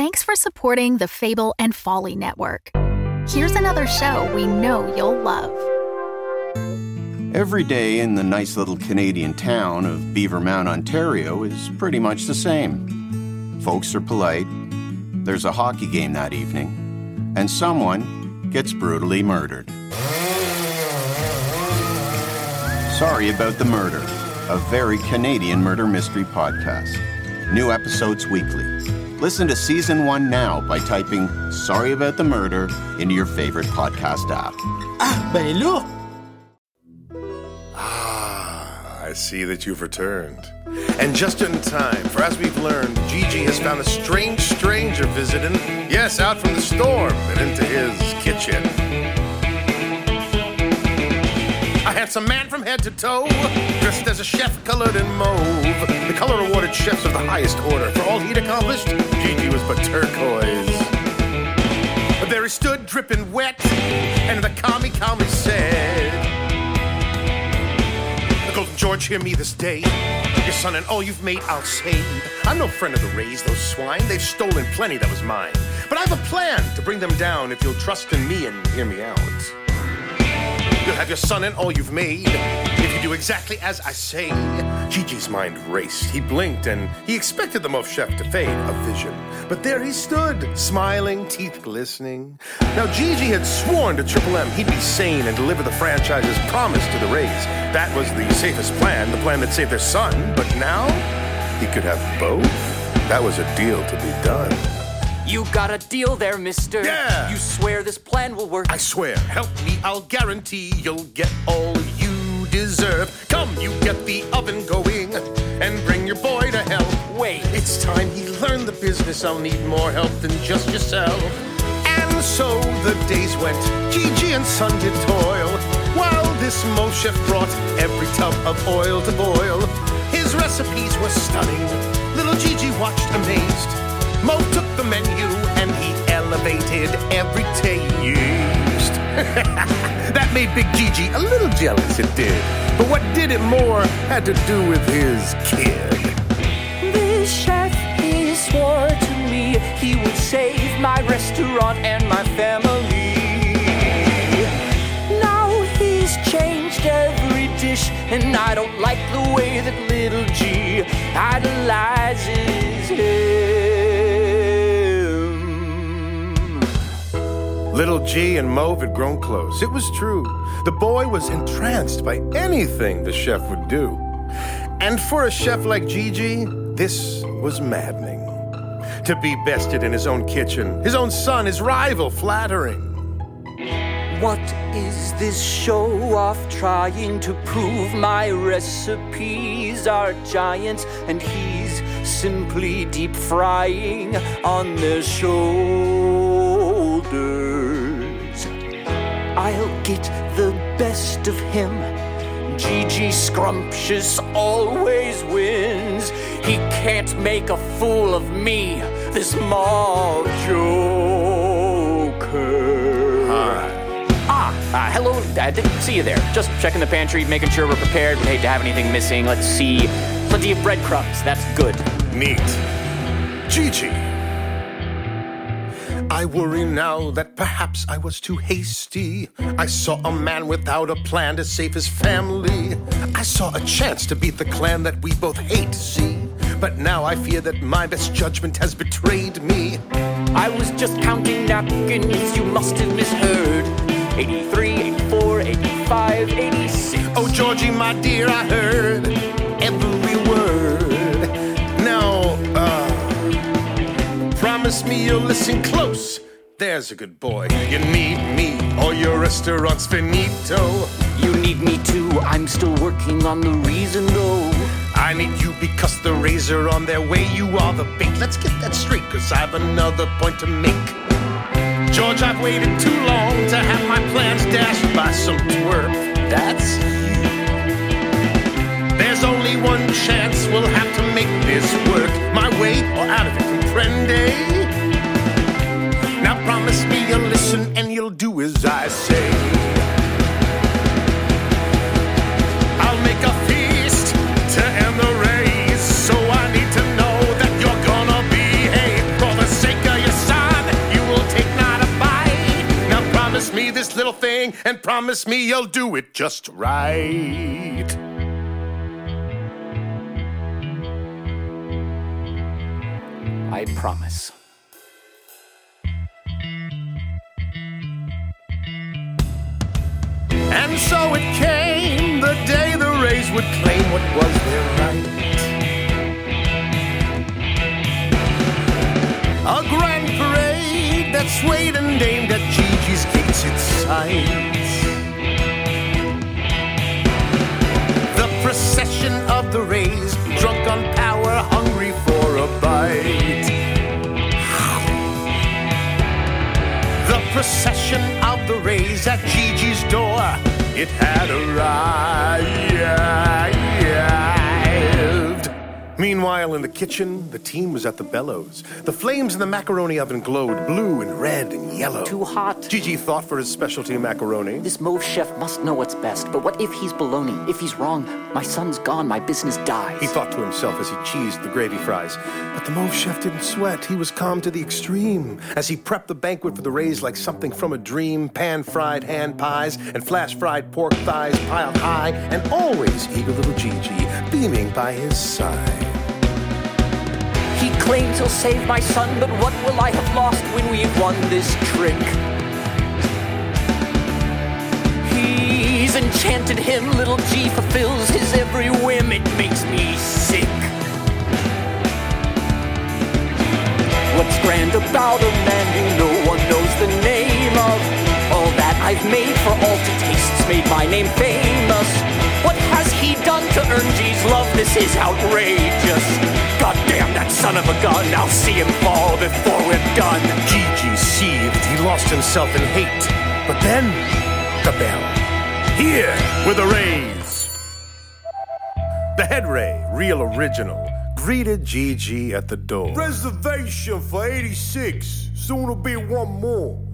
Thanks for supporting the Fable and Folly Network. Here's another show we know you'll love. Every day in the nice little Canadian town of Beavermount, Ontario is pretty much the same. Folks are polite, there's a hockey game that evening, and someone gets brutally murdered. Sorry about the murder, a very Canadian murder mystery podcast. New episodes weekly. Listen to season one now by typing Sorry About the Murder into your favorite podcast app. Ah, ben là! Ah, I see that you've returned. And just in time, for as we've learned, Gigi has found a strange stranger visiting, yes, out from the storm and into his kitchen. A handsome man from head to toe, dressed as a chef colored in mauve. The color awarded chefs of the highest order. For all he'd accomplished, Gigi was but turquoise. But there he stood, dripping wet, and the calmly, calmly said, Golden George, hear me this day. Your son and all you've made, I'll save. I'm no friend of the Rays, those swine. They've stolen plenty that was mine. But I've a plan to bring them down if you'll trust in me and hear me out. Have your son and all you've made if you do exactly as I say. Gigi's mind raced. He blinked and he expected the Mauve Chef to fade a vision. But there he stood, smiling, teeth glistening. Now, Gigi had sworn to Triple M he'd be sane and deliver the franchise's promise to the Rays. That was the safest plan, the plan that saved their son. But now, he could have both? That was a deal to be done. You got a deal there, mister. Yeah. You swear this plan will work? I swear, help me, I'll guarantee you'll get all you deserve. Come, you get the oven going and bring your boy to help. Wait. It's time he learned the business. I'll need more help than just yourself. And so the days went. Gigi and son did toil. While this mauve chef brought every tub of oil to boil. His recipes were stunning. Little Gigi watched amazed. Mo took the menu and he elevated every taste. that made Big Gigi a little jealous, it did. But what did it more had to do with his kid. This chef, he swore to me he would save my restaurant and my family. Now he's changed every dish, and I don't like the way that little G idolizes him. Little G and Mauve had grown close. It was true. The boy was entranced by anything the chef would do. And for a chef like Gigi, this was maddening. To be bested in his own kitchen, his own son, his rival, flattering. What is this show off trying to prove my recipes are giants and he's simply deep frying on their shoulders? I'll get the best of him. Gigi Scrumptious always wins. He can't make a fool of me, this mob joker. Ah, uh, hello. I didn't see you there. Just checking the pantry, making sure we're prepared. Would hate to have anything missing. Let's see. Plenty of breadcrumbs. That's good. Neat. Gigi. I worry now that perhaps I was too hasty. I saw a man without a plan to save his family. I saw a chance to beat the clan that we both hate, see? But now I fear that my best judgment has betrayed me. I was just counting napkins. You must have misheard. 83, 84, 85, 86. Oh, Georgie, my dear, I heard every promise me you'll listen close. There's a good boy. You need me, or your restaurant's finito. You need me too. I'm still working on the reason though. I need you because the are on their way. You are the bait. Let's get that straight, cause I've another point to make. George, I've waited too long to have my plans dashed by some twerp. That's. There's only one chance we'll have to make this work. My way or out of it, comprende? Eh? Now promise me you'll listen and you'll do as I say. I'll make a feast to end the race. So I need to know that you're gonna behave. For the sake of your son, you will take not a bite. Now promise me this little thing and promise me you'll do it just right. I promise. And so it came the day the Rays would claim what was their right. A grand parade that swayed and aimed at Gigi's gates its procession of the Rays at Gigi's door, it had arrived. Meanwhile, in the kitchen, the team was at the bellows. The flames in the macaroni oven glowed blue and red and yellow. Too hot. Gigi thought for his specialty macaroni. This mauve chef must know what's best, but what if he's baloney? If he's wrong, my son's gone, my business dies. He thought to himself as he cheesed the gravy fries. But the mauve chef didn't sweat. He was calm to the extreme. As he prepped the banquet for the Rays like something from a dream, pan-fried hand pies and flash-fried pork thighs piled high, and always eager little Gigi beaming by his side. Claims he'll save my son, but what will I have lost when we've won this trick? He's enchanted him, little G fulfills his every whim, it makes me sick. What's grand about a man who no one knows the name of? All that I've made for all to tastes made my name famous. What has he done to earn G's love? This is outrageous. Son of a gun, I'll see him fall before we're done. Gigi seethed. He lost himself in hate. But then, the bell. Here were the Rays. The head Ray, real original, greeted Gigi at the door. Reservation for 86. Soon will be one more.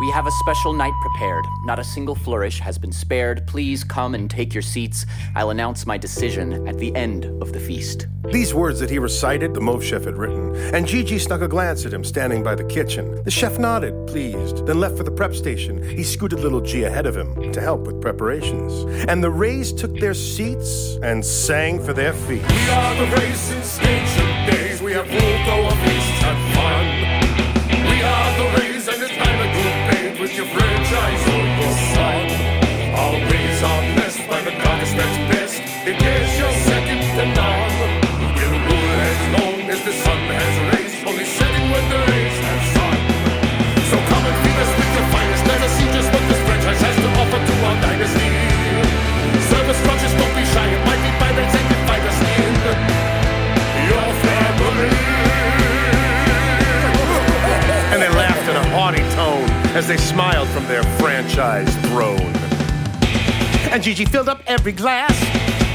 We have a special night prepared. Not a single flourish has been spared. Please come and take your seats. I'll announce my decision at the end of the feast. These words that he recited, the mauve chef had written, and Gigi snuck a glance at him standing by the kitchen. The chef nodded, pleased, then left for the prep station. He scooted little G ahead of him to help with preparations. And the Rays took their seats and sang for their feet. We are the races, ancient days. We have ruled our feasts as they smiled from their franchise throne. And Gigi filled up every glass,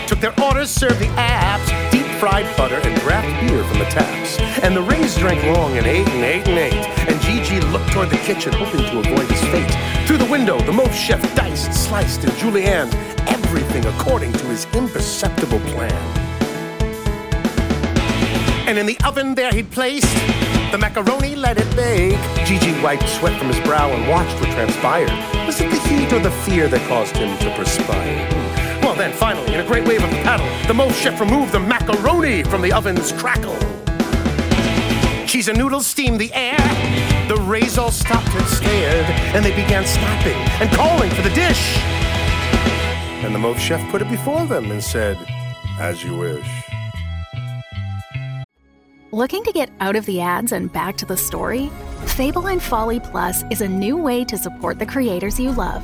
took their orders, served the apps, deep fried butter, and draft beer from the taps. And the Rays drank long and ate and ate and ate. And Gigi looked toward the kitchen, hoping to avoid his fate. Through the window, the mauve chef diced, sliced, and julienned everything according to his imperceptible plan. And in the oven there he'd placed the macaroni, let it bake. Gigi wiped sweat from his brow and watched what transpired. Was it the heat or the fear that caused him to perspire? Well, then, finally, in a great wave of the paddle, the mauve chef removed the macaroni from the oven's crackle. Cheese and noodles steamed the air. The rays all stopped and stared, and they began snapping and calling for the dish. And the mauve chef put it before them and said, As you wish. Looking to get out of the ads and back to the story? Fable and Folly Plus is a new way to support the creators you love.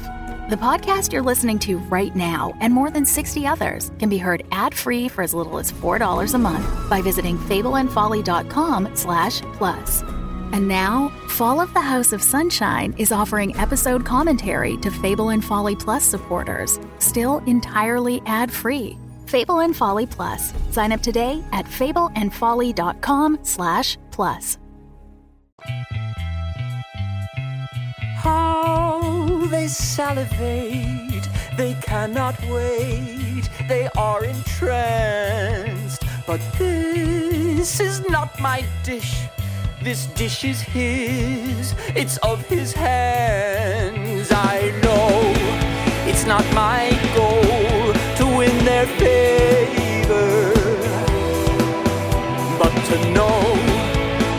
The podcast you're listening to right now and more than 60 others can be heard ad-free for as little as $4 a month by visiting fableandfolly.com slash plus. And now, Fall of the House of Sunshine is offering episode commentary to Fable and Folly Plus supporters, still entirely ad-free. Fable and Folly Plus. Sign up today at fableandfolly.com slash plus. How they salivate, they cannot wait, they are entranced. But this is not my dish. This dish is his, it's of his hands. I know it's not my goal win their favor, but to know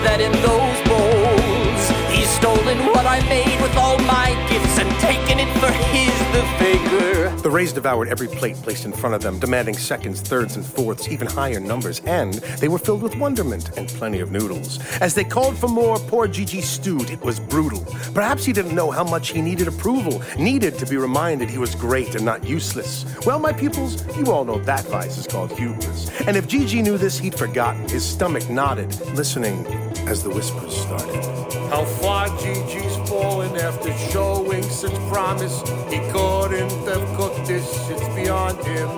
that in those bowls he's stolen what I made with all my gifts and taken it for his the figure. The Rays devoured every plate placed in front of them, demanding seconds, thirds, and fourths, even higher numbers, and they were filled with wonderment and plenty of noodles. As they called for more, poor Gigi stewed. It was brutal. Perhaps he didn't know how much he needed approval, needed to be reminded he was great and not useless. Well, my pupils, you all know that vice is called hubris. And if Gigi knew this, he'd forgotten. His stomach nodded, listening as the whispers started. How far Gigi's fallen after showing such promise. He couldn't have cooked this, it's beyond him.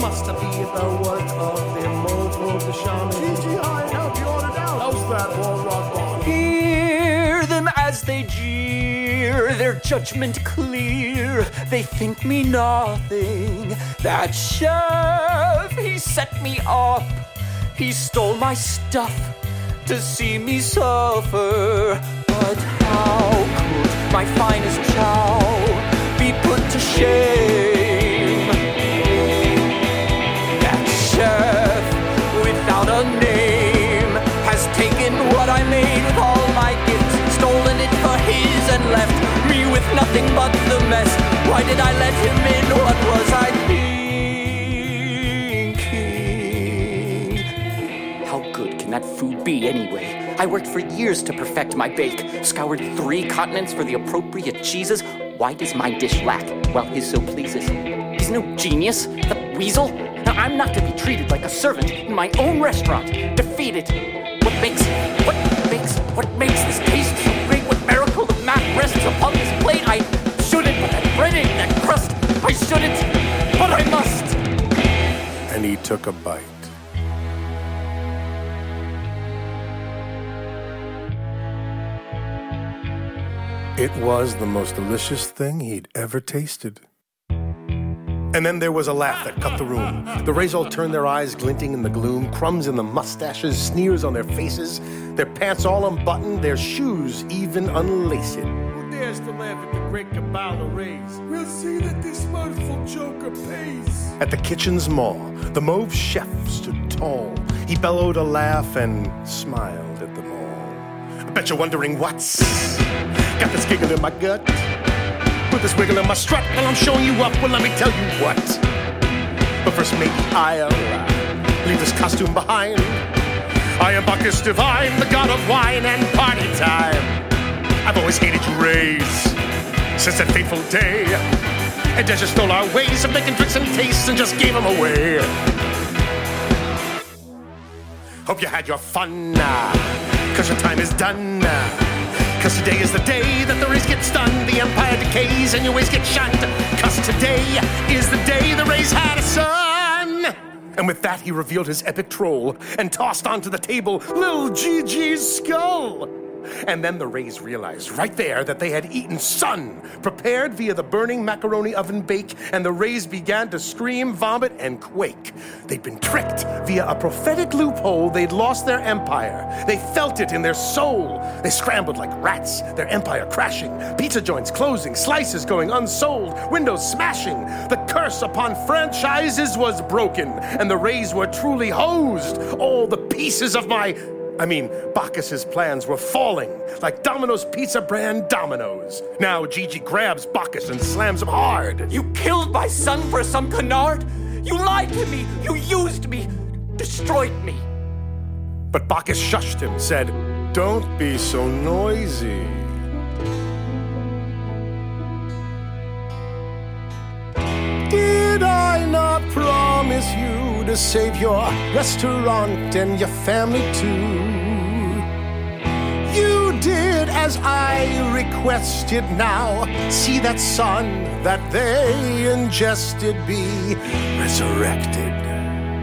Must been the work of the mobile the shaman. Gigi, I help you order down. How's that, War Rock Bar? Hear them as they jeer, their judgment clear. They think me nothing. That chef, he set me up. He stole my stuff to see me suffer. But how could my finest chow nothing but the mess. Why did I let him in? What was I thinking? How good can that food be anyway? I worked for years to perfect my bake, scoured three continents for the appropriate cheeses. Why does my dish lack while his so pleases? He's no genius, the weasel. Now I'm not to be treated like a servant in my own restaurant. Defeated. What makes what makes what makes this taste so great? What miracle of math rests upon this plate? I shouldn't put that bread in that crust. I shouldn't, but I must. And he took a bite. It was the most delicious thing he'd ever tasted. And then there was a laugh that cut the room. The Rays all turned their eyes glinting in the gloom, crumbs in the mustaches, sneers on their faces, their pants all unbuttoned, their shoes even unlaced. Who dares to laugh at the great cabal of Rays? We'll see that this mirthful joker pays. At the kitchen's maw, the mauve chef stood tall. He bellowed a laugh and smiled bet you're wondering what's got this giggle in my gut. Put this wiggle in my strut while I'm showing you up. Well, let me tell you what. But first, maybe I'll uh, leave this costume behind. I am Bacchus Divine, the god of wine and party time. I've always hated you, Rays, since that fateful day. And Desert stole our ways of making drinks and tastes and just gave them away. Hope you had your fun now, cause your time is done. Cause today is the day that the race gets done. the empire decays, and your ways get shunned. Cause today is the day the race had a son. And with that, he revealed his epic troll and tossed onto the table little Gigi's skull. And then the Rays realized right there that they had eaten sun, prepared via the burning macaroni oven bake, and the Rays began to scream, vomit, and quake. They'd been tricked via a prophetic loophole. They'd lost their empire. They felt it in their soul. They scrambled like rats, their empire crashing, pizza joints closing, slices going unsold, windows smashing. The curse upon franchises was broken, and the Rays were truly hosed. All the pieces of my I mean, Bacchus's plans were falling like Domino's pizza brand Domino's. Now Gigi grabs Bacchus and slams him hard. You killed my son for some canard? You lied to me! You used me! Destroyed me! But Bacchus shushed him, said, Don't be so noisy. Did I not promise you? To save your restaurant and your family too. You did as I requested now. See that son that they ingested be resurrected.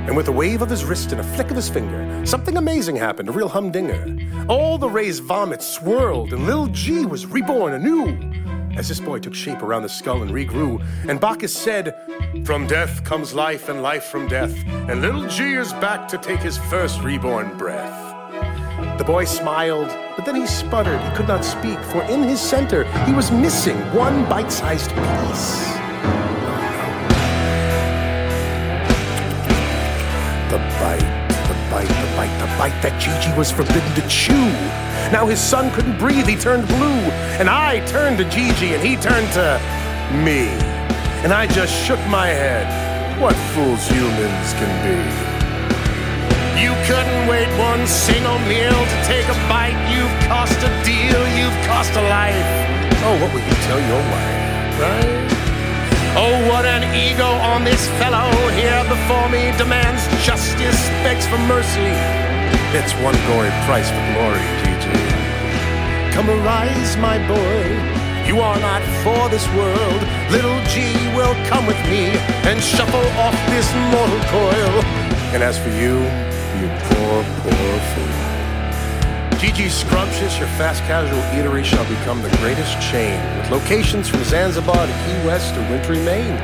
And with a wave of his wrist and a flick of his finger, something amazing happened, a real humdinger. All the Ray's vomit swirled, and little G was reborn anew. As this boy took shape around the skull and regrew, and Bacchus said, From death comes life, and life from death, and little G is back to take his first reborn breath. The boy smiled, but then he sputtered. He could not speak, for in his center he was missing one bite sized piece. The bite, the bite, the bite, the bite that Gigi was forbidden to chew. Now his son couldn't breathe, he turned blue. And I turned to Gigi, and he turned to me. And I just shook my head. What fools humans can be. You couldn't wait one single meal to take a bite. You've cost a deal, you've cost a life. Oh, what would you tell your wife, right? Oh, what an ego on this fellow here before me demands justice, begs for mercy. It's one gory price for glory, Gigi. Come arise, my boy. You are not for this world. Little G will come with me and shuffle off this mortal coil. And as for you, you poor, poor fool. Gigi Scrumptious, your fast casual eatery shall become the greatest chain, with locations from Zanzibar to Key West to wintry Maine.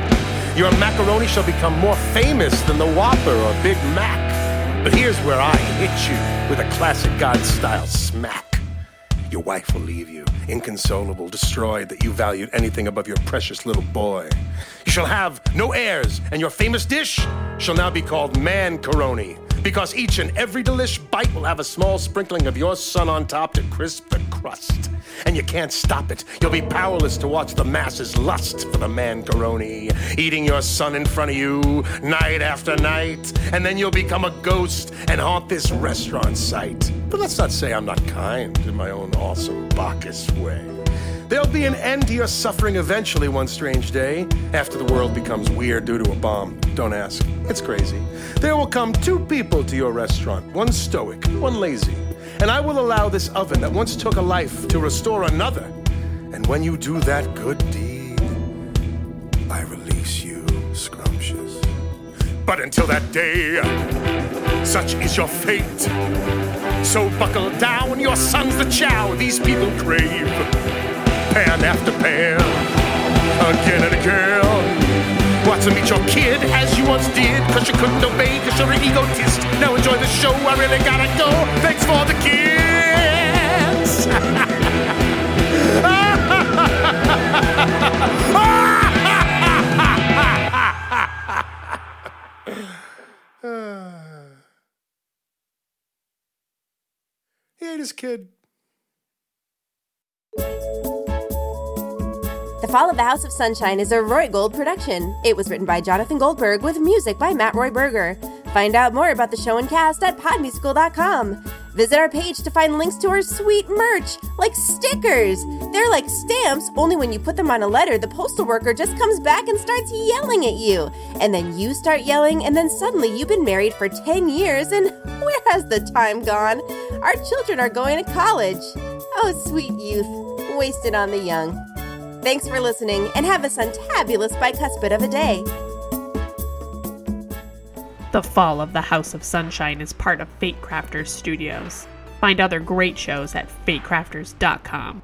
Your macaroni shall become more famous than the Whopper or Big Mac. But here's where I hit you with a classic God style smack. Your wife will leave you, inconsolable, destroyed that you valued anything above your precious little boy. You shall have no heirs, and your famous dish shall now be called Man Caroni because each and every delish bite will have a small sprinkling of your son on top to crisp the crust. And you can't stop it. You'll be powerless to watch the masses lust for the man, mancaroni, eating your son in front of you night after night. And then you'll become a ghost and haunt this restaurant site. But let's not say I'm not kind in my own awesome Bacchus way. There'll be an end to your suffering eventually one strange day, after the world becomes weird due to a bomb. Don't ask. It's crazy. There will come two people to your restaurant, one stoic, one lazy. And I will allow this oven that once took a life to restore another. And when you do that good deed, I release you, scrumptious. But until that day, such is your fate. So buckle down, your son's the chow these people crave pan after pan, again and again. Watch them eat your kid as you once did, cause you couldn't obey, cause you're an egotist. Now enjoy the show, I really gotta go. Thanks for the kids. he ate his kid. The Fall of the House of Sunshine is a Roy Gold production. It was written by Jonathan Goldberg with music by Matt Roy Berger. Find out more about the show and cast at podmusical.com. Visit our page to find links to our sweet merch, like stickers. They're like stamps, only when you put them on a letter, the postal worker just comes back and starts yelling at you. And then you start yelling, and then suddenly you've been married for 10 years, and where has the time gone? Our children are going to college. Oh, sweet youth, wasted on the young. Thanks for listening, and have a suntabulous bicuspid of a day. The Fall of the House of Sunshine is part of Fate Crafters Studios. Find other great shows at fatecrafters.com.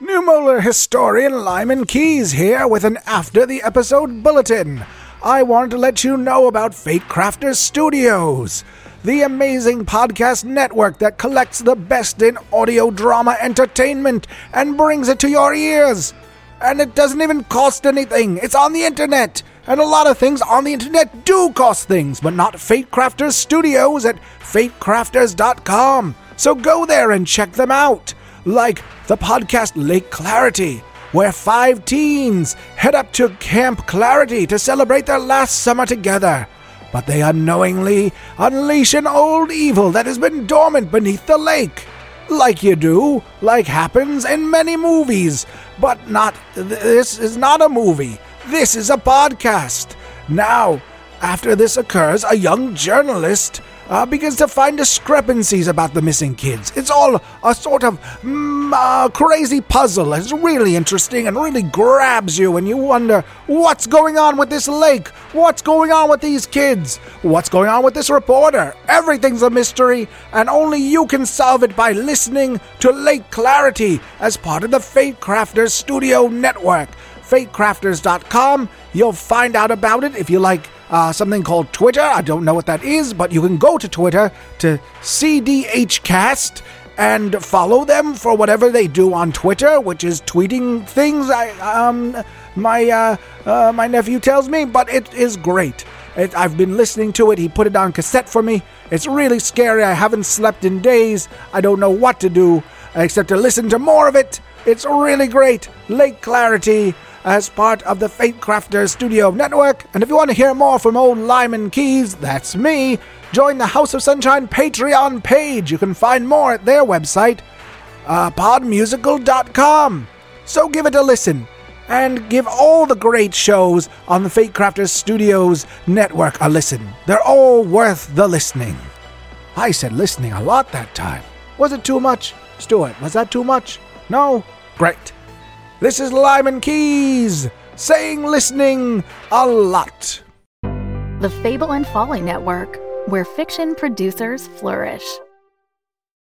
New Molar historian Lyman Keys here with an after the episode bulletin. I wanted to let you know about Fate Crafters Studios, the amazing podcast network that collects the best in audio drama entertainment and brings it to your ears. And it doesn't even cost anything, it's on the internet. And a lot of things on the internet do cost things, but not Fatecrafters Studios at fatecrafters.com. So go there and check them out. Like the podcast Lake Clarity, where five teens head up to Camp Clarity to celebrate their last summer together. But they unknowingly unleash an old evil that has been dormant beneath the lake. Like you do, like happens in many movies. But not, this is not a movie. This is a podcast. Now, after this occurs, a young journalist uh, begins to find discrepancies about the missing kids. It's all a sort of mm, uh, crazy puzzle. It's really interesting and really grabs you, and you wonder what's going on with this lake? What's going on with these kids? What's going on with this reporter? Everything's a mystery, and only you can solve it by listening to Lake Clarity as part of the Fate Crafters Studio Network. FateCrafters.com. You'll find out about it if you like uh, something called Twitter. I don't know what that is, but you can go to Twitter to CDHcast and follow them for whatever they do on Twitter, which is tweeting things. I um my uh, uh my nephew tells me, but it is great. It, I've been listening to it. He put it on cassette for me. It's really scary. I haven't slept in days. I don't know what to do except to listen to more of it. It's really great. Lake Clarity as part of the Fate Crafters Studio Network. And if you want to hear more from old Lyman Keys, that's me, join the House of Sunshine Patreon page. You can find more at their website, uh, podmusical.com. So give it a listen and give all the great shows on the Fate Studios network a listen. They're all worth the listening. I said listening a lot that time. Was it too much? Stuart, was that too much? No? Great. This is Lyman Keys saying listening a lot. The Fable and Folly Network, where fiction producers flourish.